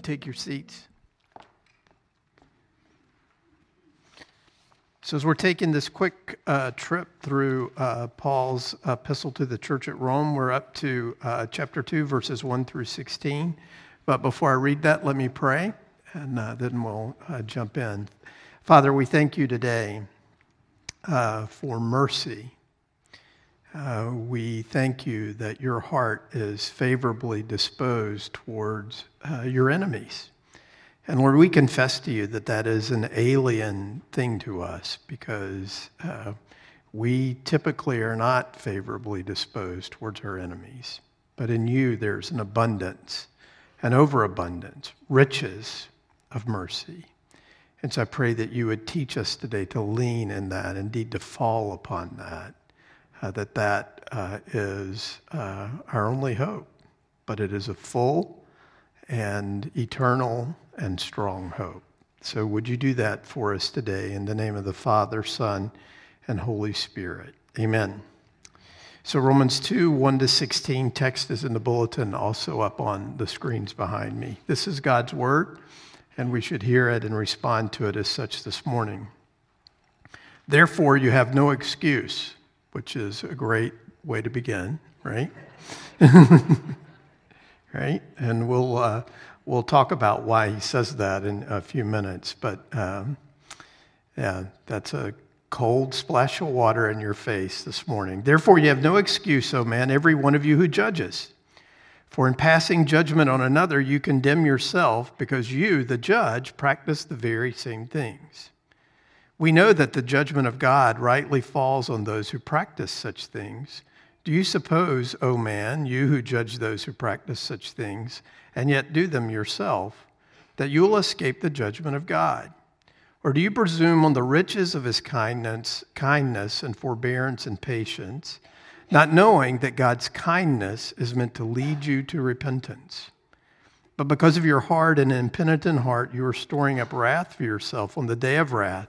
take your seats. So, as we're taking this quick uh, trip through uh, Paul's epistle to the church at Rome, we're up to uh, chapter 2, verses 1 through 16. But before I read that, let me pray, and uh, then we'll uh, jump in. Father, we thank you today uh, for mercy. We thank you that your heart is favorably disposed towards your enemies. And Lord, we confess to you that that is an alien thing to us because uh, we typically are not favorably disposed towards our enemies. But in you, there's an abundance, an overabundance, riches of mercy. And so I pray that you would teach us today to lean in that, indeed to fall upon that, uh, that that uh, is uh, our only hope. But it is a full and eternal and strong hope. So, would you do that for us today in the name of the Father, Son, and Holy Spirit? Amen. So, Romans 2 1 to 16, text is in the bulletin, also up on the screens behind me. This is God's Word, and we should hear it and respond to it as such this morning. Therefore, you have no excuse, which is a great way to begin, right? right? And we'll. Uh, we'll talk about why he says that in a few minutes. But um, yeah, that's a cold splash of water in your face this morning. Therefore, you have no excuse, O oh man, every one of you who judges. For in passing judgment on another, you condemn yourself because you, the judge, practice the very same things. We know that the judgment of God rightly falls on those who practice such things. Do you suppose, O oh man, you who judge those who practice such things, and yet do them yourself, that you will escape the judgment of God? Or do you presume on the riches of his kindness, kindness and forbearance and patience, not knowing that God's kindness is meant to lead you to repentance? But because of your hard and impenitent heart, you are storing up wrath for yourself on the day of wrath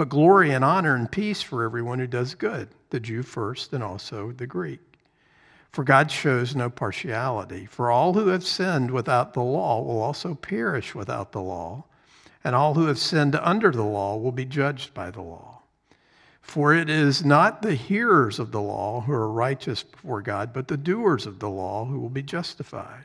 but glory and honor and peace for everyone who does good, the Jew first and also the Greek. For God shows no partiality. For all who have sinned without the law will also perish without the law, and all who have sinned under the law will be judged by the law. For it is not the hearers of the law who are righteous before God, but the doers of the law who will be justified.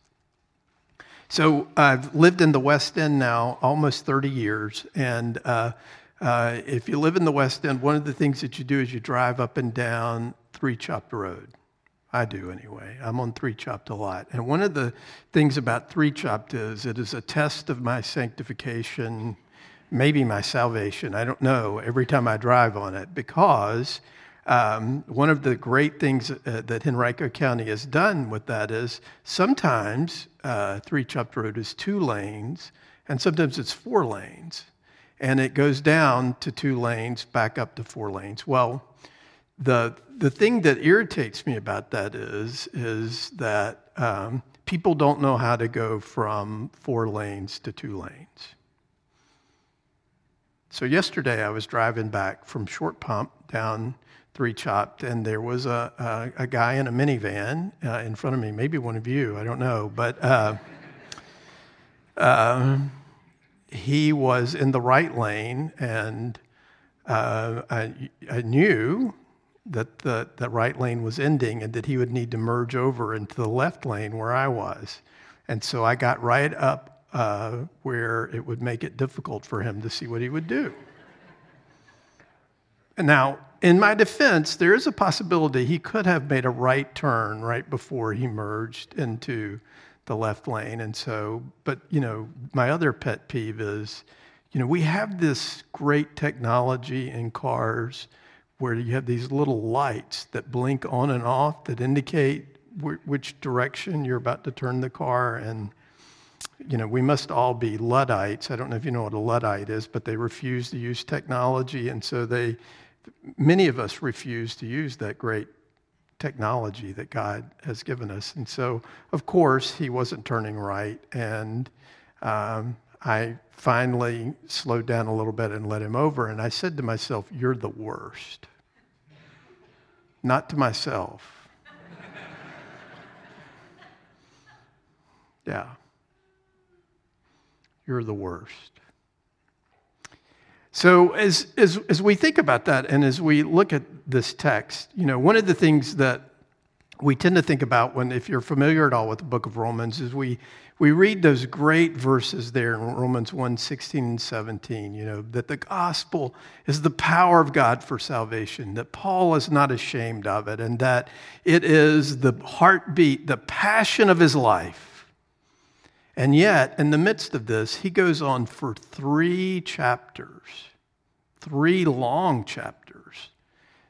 So I've lived in the West End now almost 30 years. And uh, uh, if you live in the West End, one of the things that you do is you drive up and down Three Chopt Road. I do anyway. I'm on Three Chopt a lot. And one of the things about Three Chopt is it is a test of my sanctification, maybe my salvation. I don't know every time I drive on it because um, one of the great things uh, that Henrico County has done with that is sometimes uh, three chopt road is two lanes, and sometimes it's four lanes. And it goes down to two lanes, back up to four lanes. Well, the, the thing that irritates me about that is, is that um, people don't know how to go from four lanes to two lanes. So, yesterday I was driving back from Short Pump down chopt, and there was a, a, a guy in a minivan uh, in front of me, maybe one of you, I don't know, but uh, uh, he was in the right lane, and uh, I, I, knew that the, the right lane was ending and that he would need to merge over into the left lane where I was. And so I got right up uh, where it would make it difficult for him to see what he would do. And Now, in my defense, there is a possibility he could have made a right turn right before he merged into the left lane. And so, but, you know, my other pet peeve is, you know, we have this great technology in cars where you have these little lights that blink on and off that indicate which direction you're about to turn the car. And, you know, we must all be Luddites. I don't know if you know what a Luddite is, but they refuse to use technology. And so they, many of us refuse to use that great technology that God has given us. And so, of course, he wasn't turning right. And um, I finally slowed down a little bit and let him over. And I said to myself, You're the worst. Not to myself. yeah. You're the worst. So, as, as, as we think about that and as we look at this text, you know, one of the things that we tend to think about when, if you're familiar at all with the book of Romans, is we, we read those great verses there in Romans 1 16 and 17, you know, that the gospel is the power of God for salvation, that Paul is not ashamed of it, and that it is the heartbeat, the passion of his life and yet, in the midst of this, he goes on for three chapters, three long chapters,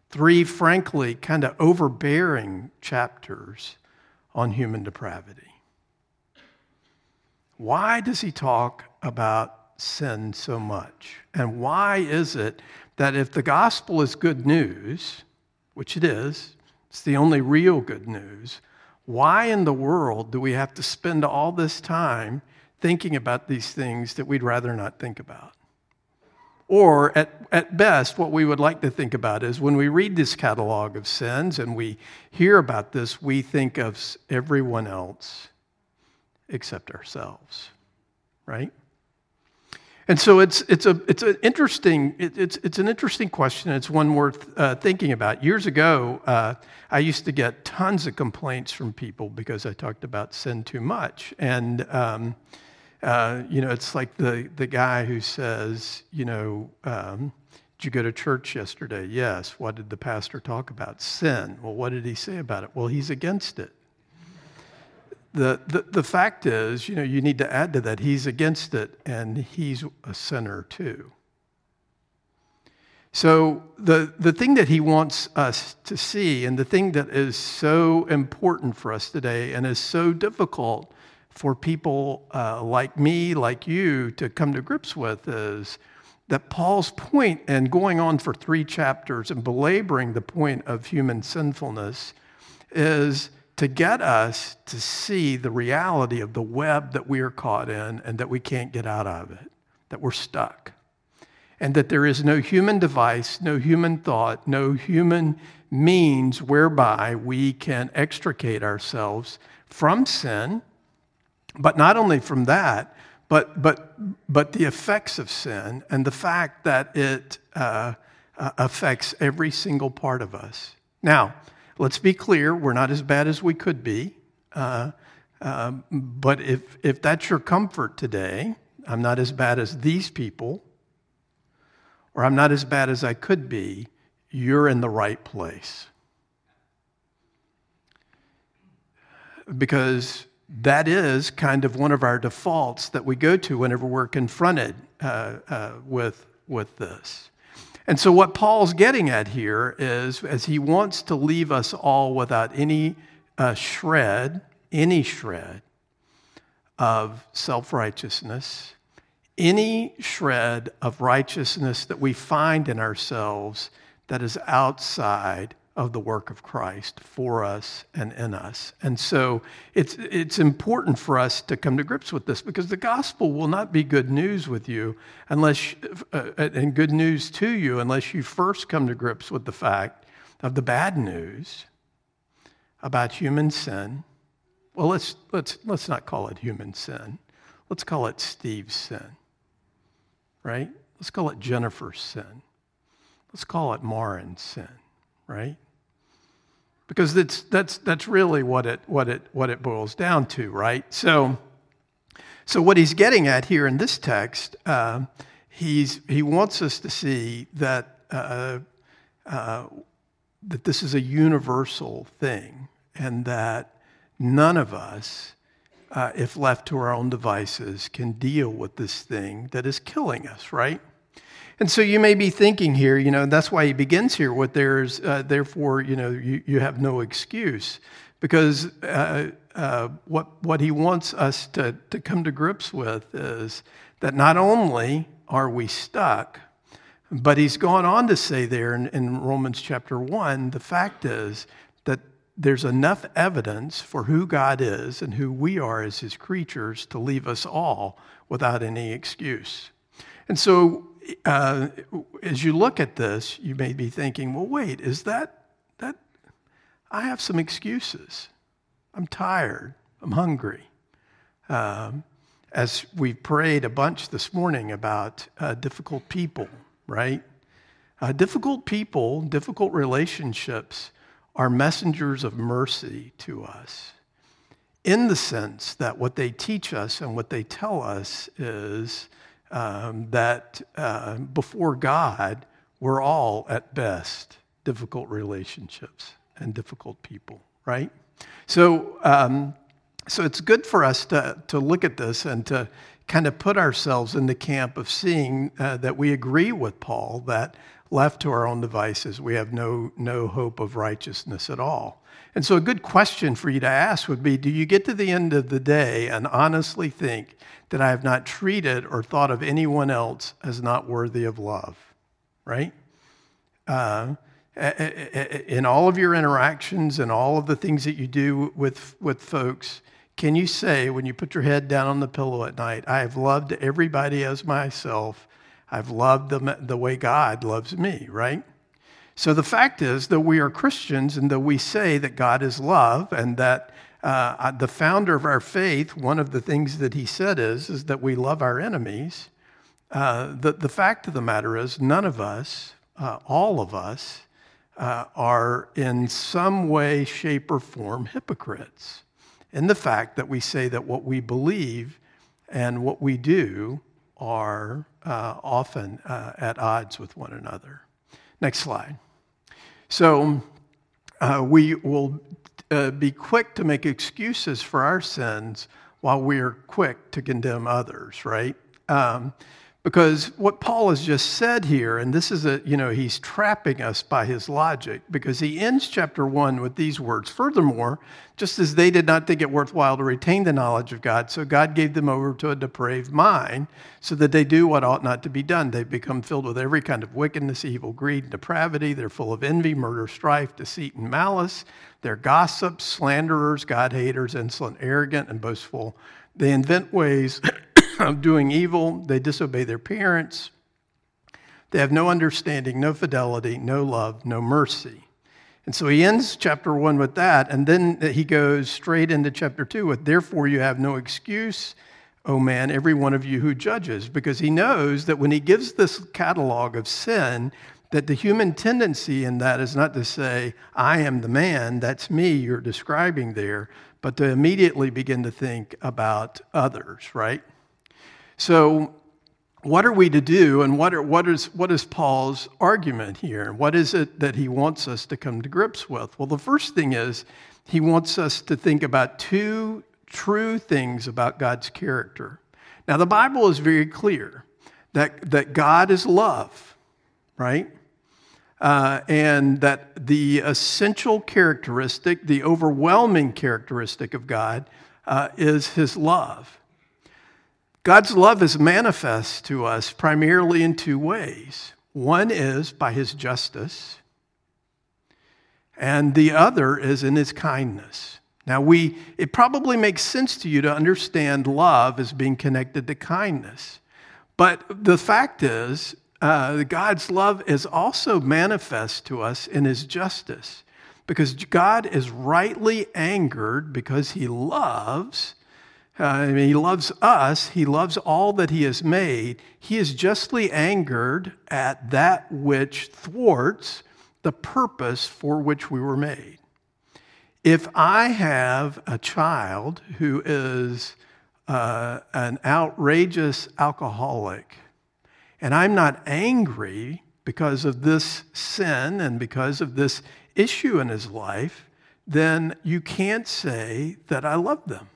three, frankly, kind of overbearing chapters on human depravity. Why does he talk about sin so much? And why is it that if the gospel is good news, which it is, it's the only real good news, why in the world do we have to spend all this time thinking about these things that we'd rather not think about? Or at, at best, what we would like to think about is when we read this catalog of sins and we hear about this, we think of everyone else except ourselves, right? And so it's, it's, a, it's an interesting, it, it's, it's an interesting question. It's one worth uh, thinking about. Years ago, uh, I used to get tons of complaints from people because I talked about sin too much. And, um, uh, you know, it's like the, the guy who says, you know, um, did you go to church yesterday? Yes. What did the pastor talk about? Sin. Well, what did he say about it? Well, he's against it the, the, the fact is, you know, you need to add to that, he's against it and he's a sinner too. So, the, the thing that he wants us to see, and the thing that is so important for us today and is so difficult for people uh, like me, like you, to come to grips with, is that Paul's point, and going on for three chapters and belaboring the point of human sinfulness, is to get us to see the reality of the web that we are caught in and that we can't get out of it, that we're stuck. And that there is no human device, no human thought, no human means whereby we can extricate ourselves from sin, but not only from that, but, but, but the effects of sin and the fact that it uh, uh affects every single part of us. Now, let's be clear, we're not as bad as we could be. Uh, uh, but if, if that's your comfort today, I'm not as bad as these people, or I'm not as bad as I could be, you're in the right place. Because that is kind of one of our defaults that we go to whenever we're confronted uh, uh with, with this. And so, what Paul's getting at here is, as he wants to leave us all without any uh, shred, any shred of self righteousness, any shred of righteousness that we find in ourselves that is outside of the work of Christ for us and in us. And so it's, it's important for us to come to grips with this because the gospel will not be good news with you unless, uh, and good news to you unless you first come to grips with the fact of the bad news about human sin. Well, let's, let's, let's not call it human sin. Let's call it Steve's sin, right? Let's call it Jennifer's sin. Let's call it Marin's sin right? Because that's, that's, that's really what it, what, it, what it boils down to, right? So, so what he's getting at here in this text, uh, he's, he wants us to see that, uh, uh, that this is a universal thing and that none of us, uh, if left to our own devices, can deal with this thing that is killing us, right? And so you may be thinking here, you know, that's why he begins here with there's, uh, therefore, you know, you, you have no excuse. Because uh, uh, what, what he wants us to, to come to grips with is that not only are we stuck, but he's gone on to say there in, in Romans chapter 1 the fact is that there's enough evidence for who God is and who we are as his creatures to leave us all without any excuse. And so, uh, as you look at this, you may be thinking, well, wait, is that, that, I have some excuses. I'm tired. I'm hungry. Um, as we prayed a bunch this morning about uh, difficult people, right? Uh, difficult people, difficult relationships are messengers of mercy to us in the sense that what they teach us and what they tell us is um, that uh, before God, we're all at best difficult relationships and difficult people, right? So, um, so it's good for us to, to look at this and to kind of put ourselves in the camp of seeing uh, that we agree with Paul that left to our own devices, we have no, no hope of righteousness at all. And so, a good question for you to ask would be Do you get to the end of the day and honestly think that I have not treated or thought of anyone else as not worthy of love? Right? Uh, in all of your interactions and all of the things that you do with, with folks, can you say, when you put your head down on the pillow at night, I have loved everybody as myself? I've loved them the way God loves me, right? So the fact is that we are Christians and that we say that God is love and that uh, the founder of our faith, one of the things that he said is, is that we love our enemies. Uh, the, the fact of the matter is, none of us, uh, all of us, uh, are in some way, shape, or form hypocrites in the fact that we say that what we believe and what we do are uh, often uh, at odds with one another. Next slide. So uh, we will uh, be quick to make excuses for our sins while we are quick to condemn others, right? Um, because what Paul has just said here, and this is a, you know, he's trapping us by his logic, because he ends chapter one with these words Furthermore, just as they did not think it worthwhile to retain the knowledge of God, so God gave them over to a depraved mind, so that they do what ought not to be done. They've become filled with every kind of wickedness, evil, greed, and depravity. They're full of envy, murder, strife, deceit, and malice. They're gossips, slanderers, God haters, insolent, arrogant, and boastful. They invent ways of doing evil. They disobey their parents. They have no understanding, no fidelity, no love, no mercy. And so he ends chapter one with that, and then he goes straight into chapter two with, Therefore, you have no excuse, O man, every one of you who judges, because he knows that when he gives this catalog of sin, that the human tendency in that is not to say, I am the man, that's me you're describing there, but to immediately begin to think about others, right? So, what are we to do, and what, are, what, is, what is Paul's argument here? What is it that he wants us to come to grips with? Well, the first thing is he wants us to think about two true things about God's character. Now, the Bible is very clear that, that God is love, right? Uh, and that the essential characteristic, the overwhelming characteristic of God, uh, is his love. God's love is manifest to us primarily in two ways. One is by his justice, and the other is in his kindness. Now, we, it probably makes sense to you to understand love as being connected to kindness. But the fact is, uh, God's love is also manifest to us in his justice because God is rightly angered because he loves uh, I mean, he loves us. He loves all that he has made. He is justly angered at that which thwarts the purpose for which we were made. If I have a child who is uh, an outrageous alcoholic, and I'm not angry because of this sin and because of this issue in his life, then you can't say that I love them.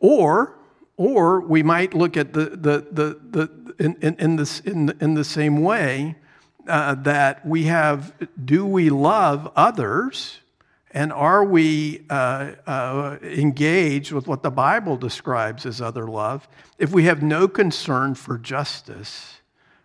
Or, or we might look at the, the, the, the in, in, in, this, in, in the same way uh, that we have do we love others and are we uh, uh, engaged with what the Bible describes as other love if we have no concern for justice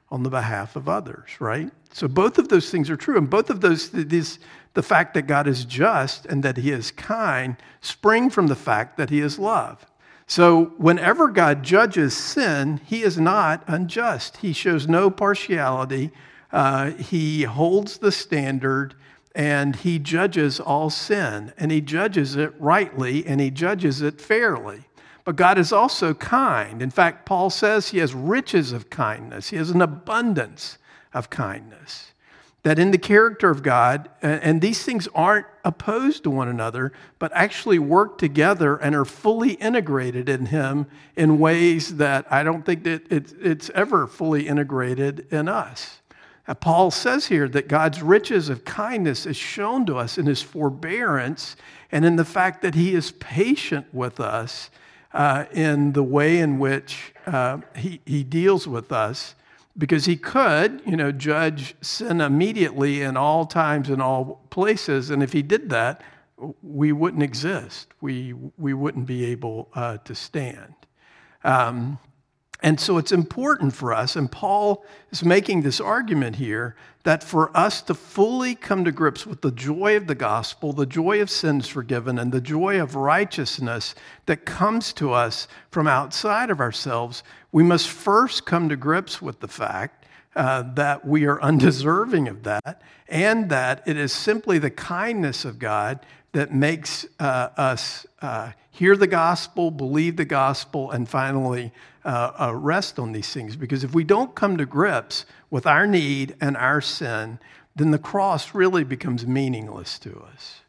on the behalf of others, right? So both of those things are true. And both of those, these, the fact that God is just and that he is kind, spring from the fact that he is love. So whenever God judges sin, he is not unjust. He shows no partiality. Uh, he holds the standard and he judges all sin, and he judges it rightly, and he judges it fairly. But God is also kind. In fact, Paul says he has riches of kindness, he has an abundance of kindness. That in the character of God, and these things aren't opposed to one another, but actually work together and are fully integrated in Him in ways that I don't think that it's ever fully integrated in us. Paul says here that God's riches of kindness is shown to us in his forbearance and in the fact that he is patient with us uh, in the way in which uh, he, he deals with us because he could, you know, judge sin immediately in all times and all places. And if he did that, we wouldn't exist. We, we wouldn't be able uh, to stand. Um, and so it's important for us, and Paul is making this argument here, that for us to fully come to grips with the joy of the gospel, the joy of sins forgiven, and the joy of righteousness that comes to us from outside of ourselves, we must first come to grips with the fact uh, that we are undeserving of that, and that it is simply the kindness of God that makes uh, us uh, hear the gospel, believe the gospel, and finally uh, uh, rest on these things. Because if we don't come to grips with our need and our sin, then the cross really becomes meaningless to us.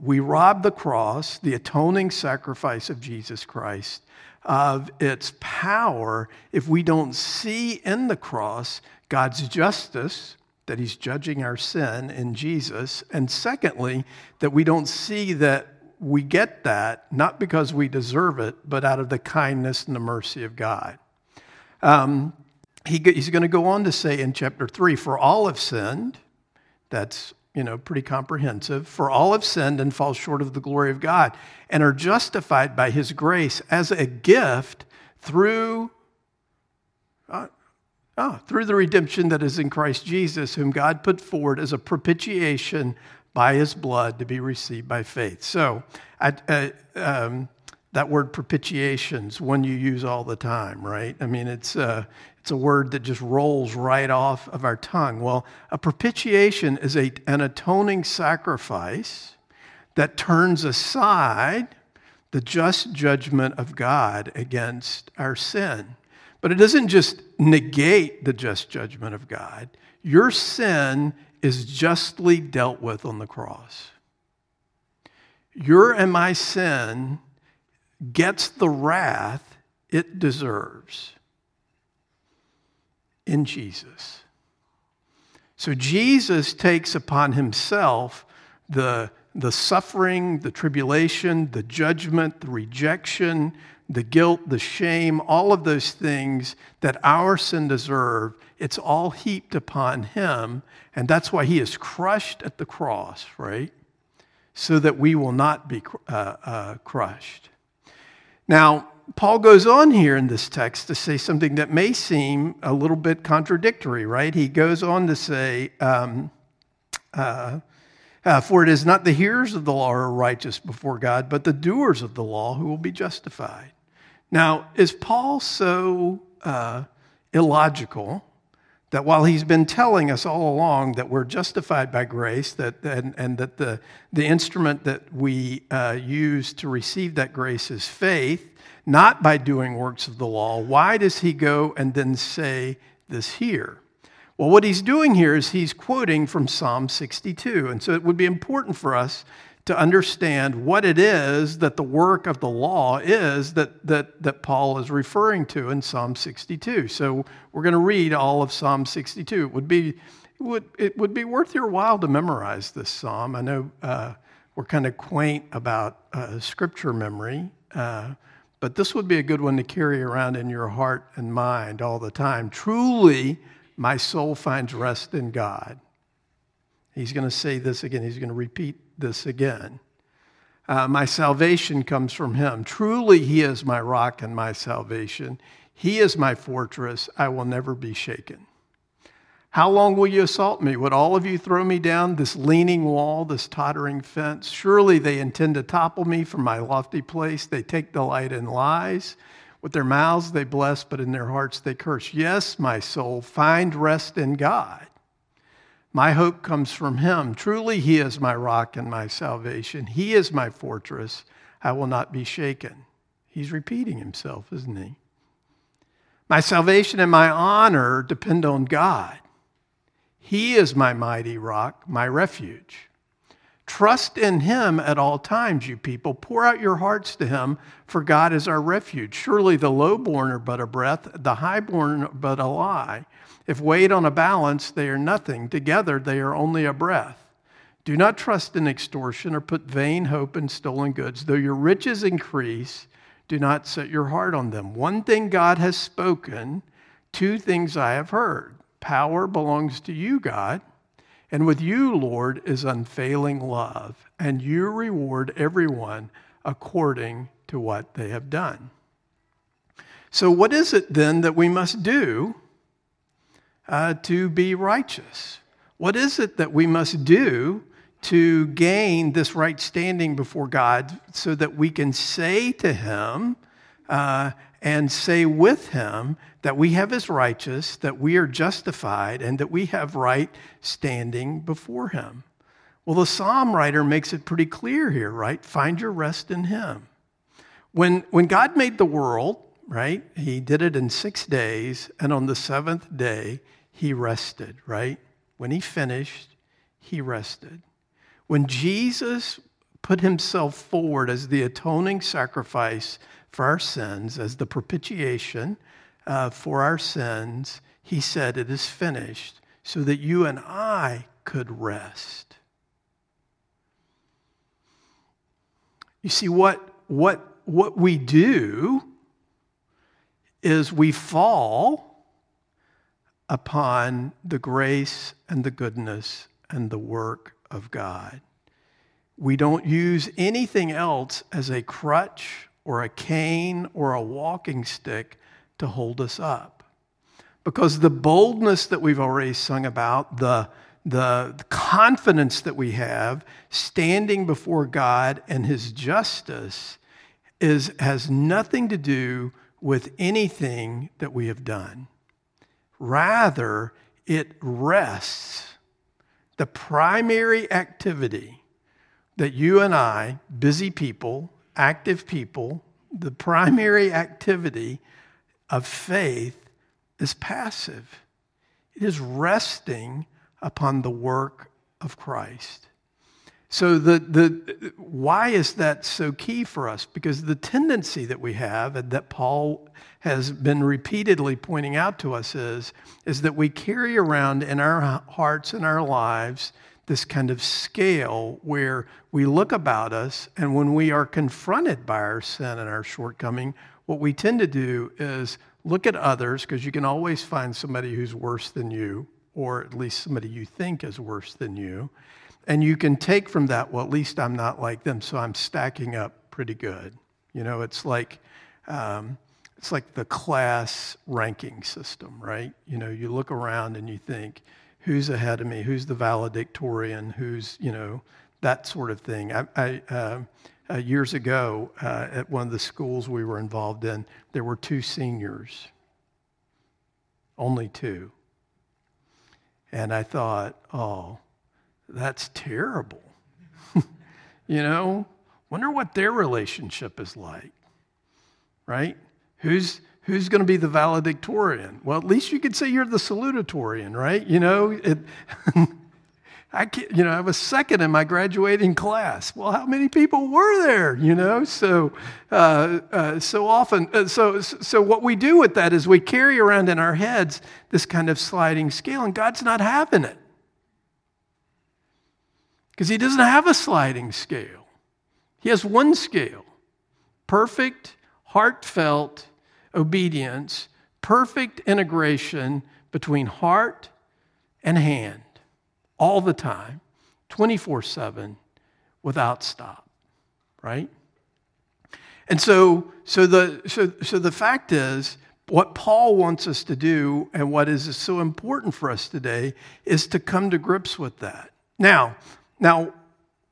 We rob the cross, the atoning sacrifice of Jesus Christ, of its power if we don't see in the cross God's justice, that He's judging our sin in Jesus, and secondly, that we don't see that we get that not because we deserve it, but out of the kindness and the mercy of God. Um, he, he's going to go on to say in chapter 3 For all have sinned, that's you know, pretty comprehensive. For all have sinned and fall short of the glory of God and are justified by his grace as a gift through, uh, oh, through the redemption that is in Christ Jesus, whom God put forward as a propitiation by his blood to be received by faith. So, I, um, that word propitiation is one you use all the time, right? I mean, it's, uh, it's a word that just rolls right off of our tongue. Well, a propitiation is a, an atoning sacrifice that turns aside the just judgment of God against our sin. But it doesn't just negate the just judgment of God. Your sin is justly dealt with on the cross. Your and my sin gets the wrath it deserves in Jesus. So Jesus takes upon himself the, the suffering, the tribulation, the judgment, the rejection, the guilt, the shame, all of those things that our sin deserved, it's all heaped upon him. And that's why he is crushed at the cross, right? So that we will not be uh, uh, crushed. Now, Paul goes on here in this text to say something that may seem a little bit contradictory, right? He goes on to say, um, uh, uh, For it is not the hearers of the law who are righteous before God, but the doers of the law who will be justified. Now, is Paul so uh, illogical that while he's been telling us all along that we're justified by grace, that, and, and that the, the instrument that we uh, use to receive that grace is faith, not by doing works of the law, why does he go and then say this here? Well, what he's doing here is he's quoting from Psalm 62. And so it would be important for us to understand what it is that the work of the law is that, that, that Paul is referring to in Psalm 62. So we're going to read all of Psalm 62. It would be, it would, it would be worth your while to memorize this psalm. I know uh, we're kind of quaint about uh, scripture memory, uh, but this would be a good one to carry around in your heart and mind all the time. Truly, my soul finds rest in God. He's going to say this again. He's going to repeat this again. Uh, my salvation comes from him. Truly, he is my rock and my salvation. He is my fortress. I will never be shaken. How long will you assault me? Would all of you throw me down this leaning wall, this tottering fence? Surely they intend to topple me from my lofty place. They take delight in lies. With their mouths they bless, but in their hearts they curse. Yes, my soul, find rest in God. My hope comes from him. Truly, he is my rock and my salvation. He is my fortress. I will not be shaken. He's repeating himself, isn't he? My salvation and my honor depend on God. He is my mighty rock, my refuge. Trust in him at all times, you people. Pour out your hearts to him, for God is our refuge. Surely the lowborn are but a breath, the highborn but a lie. If weighed on a balance, they are nothing. Together, they are only a breath. Do not trust in extortion or put vain hope in stolen goods. Though your riches increase, do not set your heart on them. One thing God has spoken, two things I have heard. Power belongs to you, God, and with you, Lord, is unfailing love, and you reward everyone according to what they have done. So, what is it then that we must do uh, to be righteous? What is it that we must do to gain this right standing before God so that we can say to Him uh, and say with Him that we have His righteous, that we are justified, and that we have right standing before Him? Well, the psalm writer makes it pretty clear here, right? Find your rest in Him. When, when God made the world, right? He did it in six days, and on the seventh day, he rested, right? When he finished, he rested. When Jesus put himself forward as the atoning sacrifice for our sins, as the propitiation uh, for our sins, he said, It is finished, so that you and I could rest. You see, what, what what we do is we fall upon the grace and the goodness and the work of God. We don't use anything else as a crutch or a cane or a walking stick to hold us up. Because the boldness that we've already sung about, the, the confidence that we have standing before God and His justice, is, has nothing to do with anything that we have done. Rather, it rests. The primary activity that you and I, busy people, active people, the primary activity of faith is passive. It is resting upon the work of Christ. So the, the, why is that so key for us? Because the tendency that we have and that Paul has been repeatedly pointing out to us is, is that we carry around in our hearts and our lives this kind of scale where we look about us and when we are confronted by our sin and our shortcoming, what we tend to do is look at others because you can always find somebody who's worse than you or at least somebody you think is worse than you and you can take from that, well, at least I'm not like them, so I'm stacking up pretty good. You know, it's like, um, it's like the class ranking system, right? You know, you look around and you think, who's ahead of me? Who's the valedictorian? Who's, you know, that sort of thing. I, I uh, uh, years ago, uh, at one of the schools we were involved in, there were two seniors, only two. And I thought, oh, that's terrible. you know, wonder what their relationship is like, right? Who's who's going to be the valedictorian? Well, at least you could say you're the salutatorian, right? You know, it, I can't, you know, I was second in my graduating class. Well, how many people were there? You know, so uh, uh, so often, uh, so so what we do with that is we carry around in our heads this kind of sliding scale, and God's not having it because He doesn't have a sliding scale. He has one scale: perfect, heartfelt obedience, perfect integration between heart and hand all the time, 24 7, without stop, right? And so, so, the, so, so the fact is, what Paul wants us to do and what is so important for us today is to come to grips with that. Now, now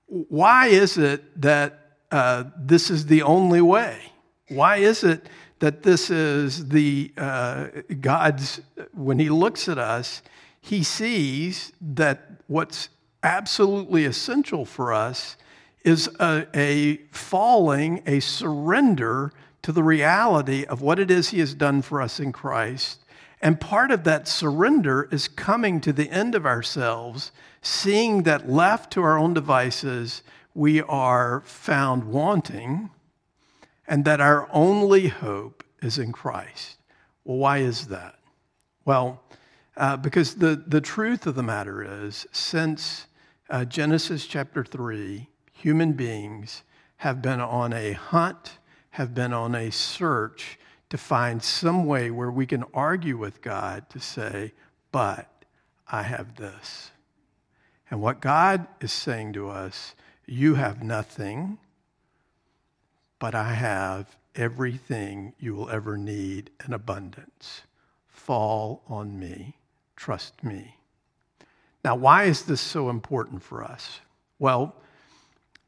why is it that uh, this is the only way? Why is it that this is the uh, God's, when He looks at us, he sees that what's absolutely essential for us is a, a, falling, a surrender to the reality of what it is He has done for us in Christ. And part of that surrender is coming to the end of ourselves, seeing that left to our own devices, we are found wanting, and that our only hope is in Christ. Well, why is that? Well, uh, because the, the truth of the matter is, since uh, Genesis chapter 3, human beings have been on a hunt, have been on a search to find some way where we can argue with God to say, but I have this. And what God is saying to us, you have nothing, but I have everything you will ever need in abundance. Fall on me. Trust me. Now, why is this so important for us? Well,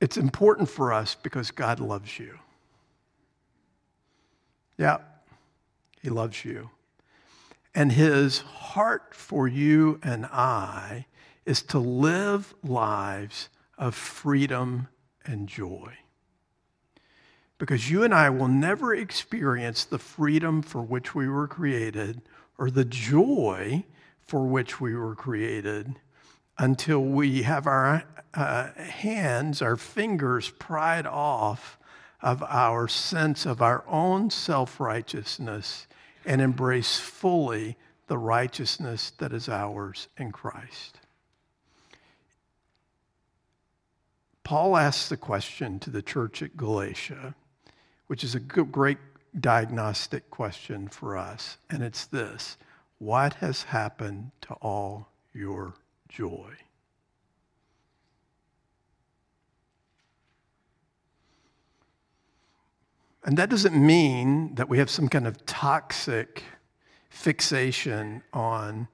it's important for us because God loves you. Yeah, He loves you. And His heart for you and I is to live lives of freedom and joy. Because you and I will never experience the freedom for which we were created or the joy for which we were created until we have our uh, hands, our fingers pried off of our sense of our own self righteousness and embrace fully the righteousness that is ours in Christ. Paul asks the question to the church at Galatia, which is a great diagnostic question for us, and it's this what has happened to all your joy? And that doesn't mean that we have some kind of toxic fixation on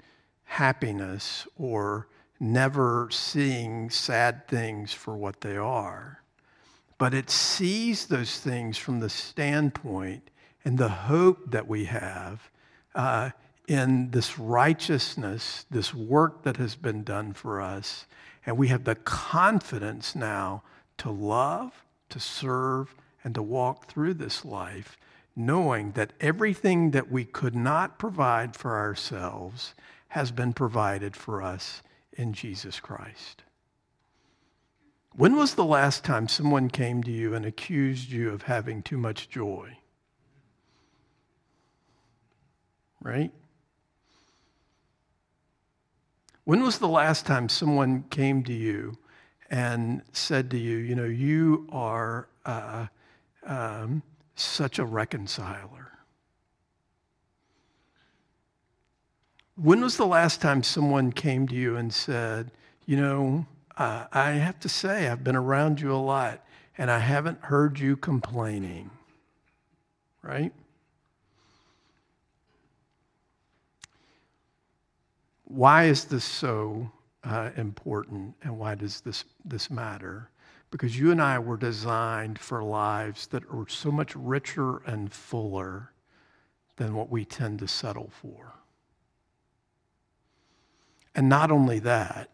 happiness or never seeing sad things for what they are. But it sees those things from the standpoint and the hope that we have uh, in this righteousness, this work that has been done for us. And we have the confidence now to love, to serve, and to walk through this life, knowing that everything that we could not provide for ourselves has been provided for us in Jesus Christ. When was the last time someone came to you and accused you of having too much joy? Right? When was the last time someone came to you and said to you, you know, you are uh, um, such a reconciler? When was the last time someone came to you and said, you know, uh, I have to say, I've been around you a lot and I haven't heard you complaining, right? Why is this so uh, important and why does this, this matter? Because you and I were designed for lives that are so much richer and fuller than what we tend to settle for. And not only that,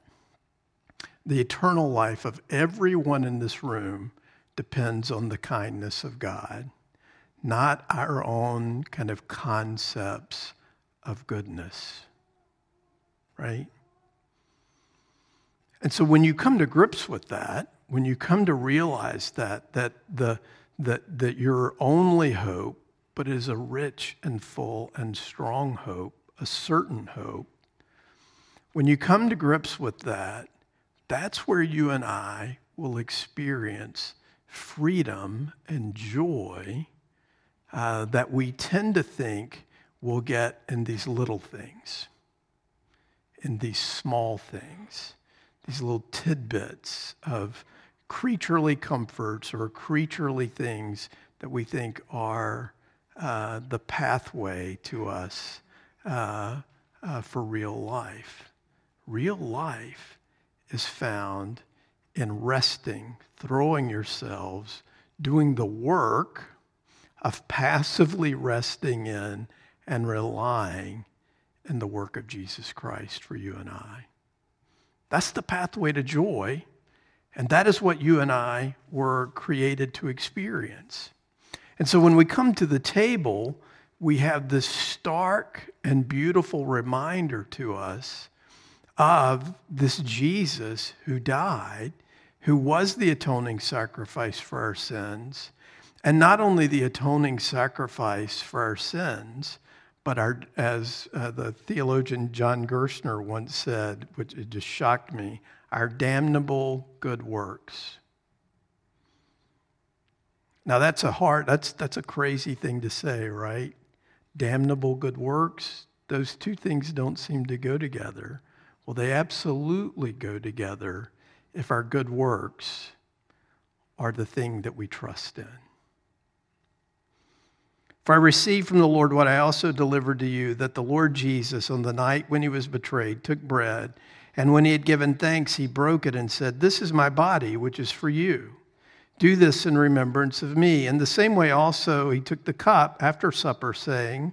the eternal life of everyone in this room depends on the kindness of God, not our own kind of concepts of goodness right? And so when you come to grips with that, when you come to realize that, that, the, that, that your only hope, but is a rich and full and strong hope, a certain hope, when you come to grips with that, that's where you and I will experience freedom and joy uh, that we tend to think we'll get in these little things, in these small things, these little tidbits of creaturely comforts or creaturely things that we think are uh, the pathway to us uh, uh, for real life. Real life is found in resting, throwing yourselves, doing the work of passively resting in and relying in the work of Jesus Christ for you and I. That's the pathway to joy, and that is what you and I were created to experience. And so when we come to the table, we have this stark and beautiful reminder to us of this Jesus who died, who was the atoning sacrifice for our sins, and not only the atoning sacrifice for our sins, but our, as uh, the theologian John Gerstner once said, which it just shocked me, our damnable good works. Now that's a hard, that's, that's a crazy thing to say, right? Damnable good works, those two things don't seem to go together. Well, they absolutely go together if our good works are the thing that we trust in. For I received from the Lord what I also delivered to you that the Lord Jesus, on the night when he was betrayed, took bread, and when he had given thanks, he broke it and said, This is my body, which is for you. Do this in remembrance of me. In the same way, also, he took the cup after supper, saying,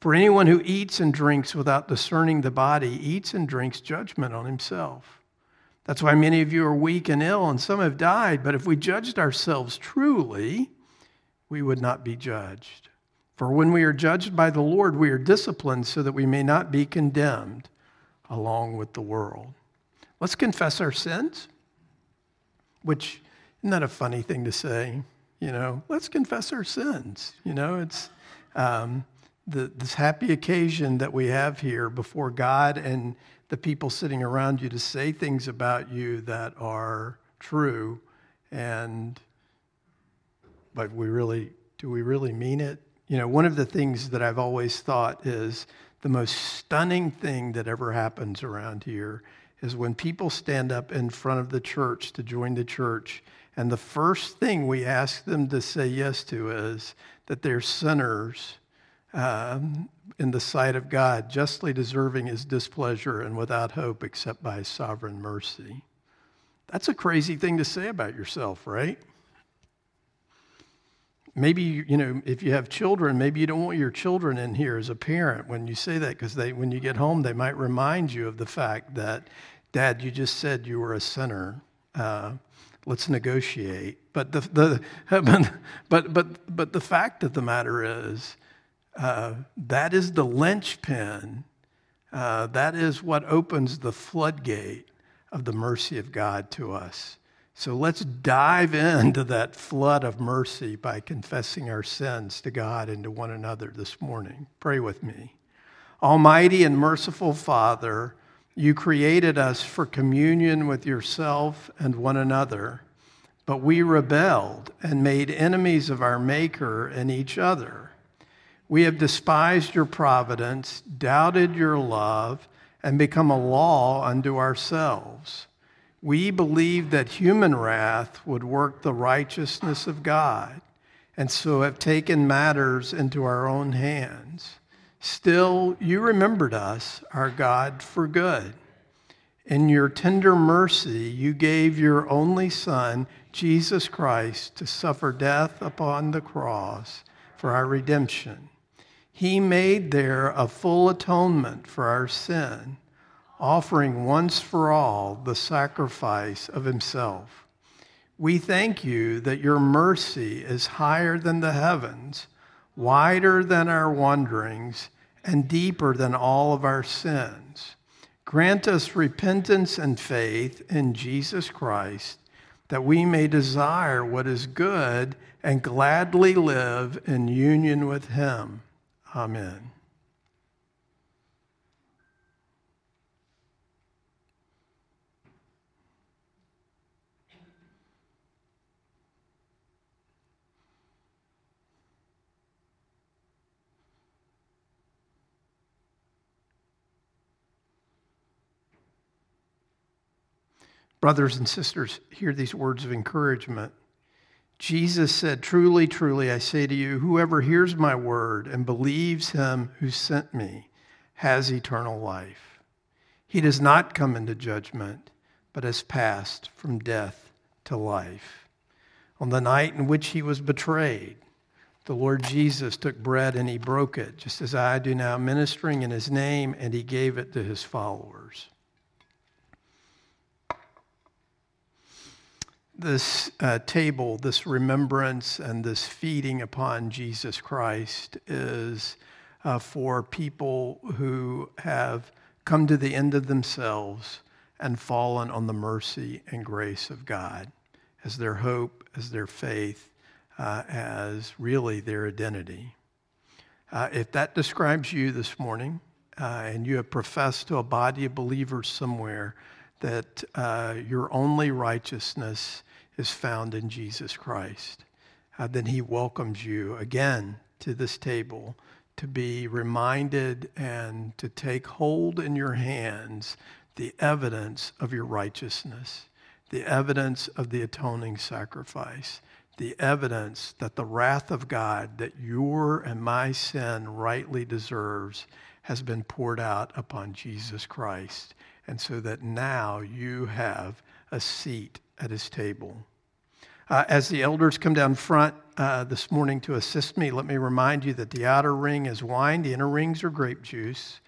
For anyone who eats and drinks without discerning the body eats and drinks judgment on himself. That's why many of you are weak and ill, and some have died. But if we judged ourselves truly, we would not be judged. For when we are judged by the Lord, we are disciplined so that we may not be condemned along with the world. Let's confess our sins, which isn't that a funny thing to say? You know, let's confess our sins. You know, it's um, the, this happy occasion that we have here before God and the people sitting around you to say things about you that are true. And, but we really, do we really mean it? You know, one of the things that I've always thought is the most stunning thing that ever happens around here is when people stand up in front of the church to join the church, and the first thing we ask them to say yes to is that they're sinners um, in the sight of God, justly deserving his displeasure and without hope except by his sovereign mercy. That's a crazy thing to say about yourself, right? maybe you know if you have children maybe you don't want your children in here as a parent when you say that because they when you get home they might remind you of the fact that dad you just said you were a sinner uh, let's negotiate but the, the but but but the fact of the matter is uh, that is the linchpin uh, that is what opens the floodgate of the mercy of god to us so let's dive into that flood of mercy by confessing our sins to God and to one another this morning. Pray with me. Almighty and merciful Father, you created us for communion with yourself and one another, but we rebelled and made enemies of our Maker and each other. We have despised your providence, doubted your love, and become a law unto ourselves. We believed that human wrath would work the righteousness of God, and so have taken matters into our own hands. Still, you remembered us, our God, for good. In your tender mercy, you gave your only Son, Jesus Christ, to suffer death upon the cross for our redemption. He made there a full atonement for our sin, offering once for all the sacrifice of himself. We thank you that your mercy is higher than the heavens, wider than our wanderings, and deeper than all of our sins. Grant us repentance and faith in Jesus Christ, that we may desire what is good and gladly live in union with him. Amen. Brothers and sisters, hear these words of encouragement. Jesus said, Truly, truly, I say to you, whoever hears my word and believes him who sent me has eternal life. He does not come into judgment, but has passed from death to life. On the night in which he was betrayed, the Lord Jesus took bread and he broke it, just as I do now, ministering in his name, and he gave it to his followers. This uh, table, this remembrance, and this feeding upon Jesus Christ is uh, for people who have come to the end of themselves and fallen on the mercy and grace of God as their hope, as their faith, uh, as really their identity. Uh, if that describes you this morning, uh, and you have professed to a body of believers somewhere that uh, your only righteousness is found in Jesus Christ. Uh, then he welcomes you again to this table to be reminded and to take hold in your hands the evidence of your righteousness, the evidence of the atoning sacrifice, the evidence that the wrath of God that your and my sin rightly deserves has been poured out upon Jesus Christ. And so that now you have a seat at his table. Uh, as the elders come down front uh, this morning to assist me, let me remind you that the outer ring is wine, the inner rings are grape juice.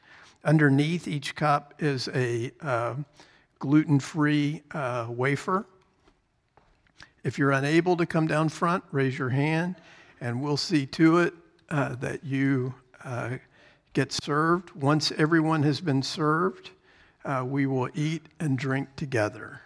Underneath each cup is a uh, gluten free uh, wafer. If you're unable to come down front, raise your hand and we'll see to it uh, that you uh, get served. Once everyone has been served, Uh, we will eat and drink together.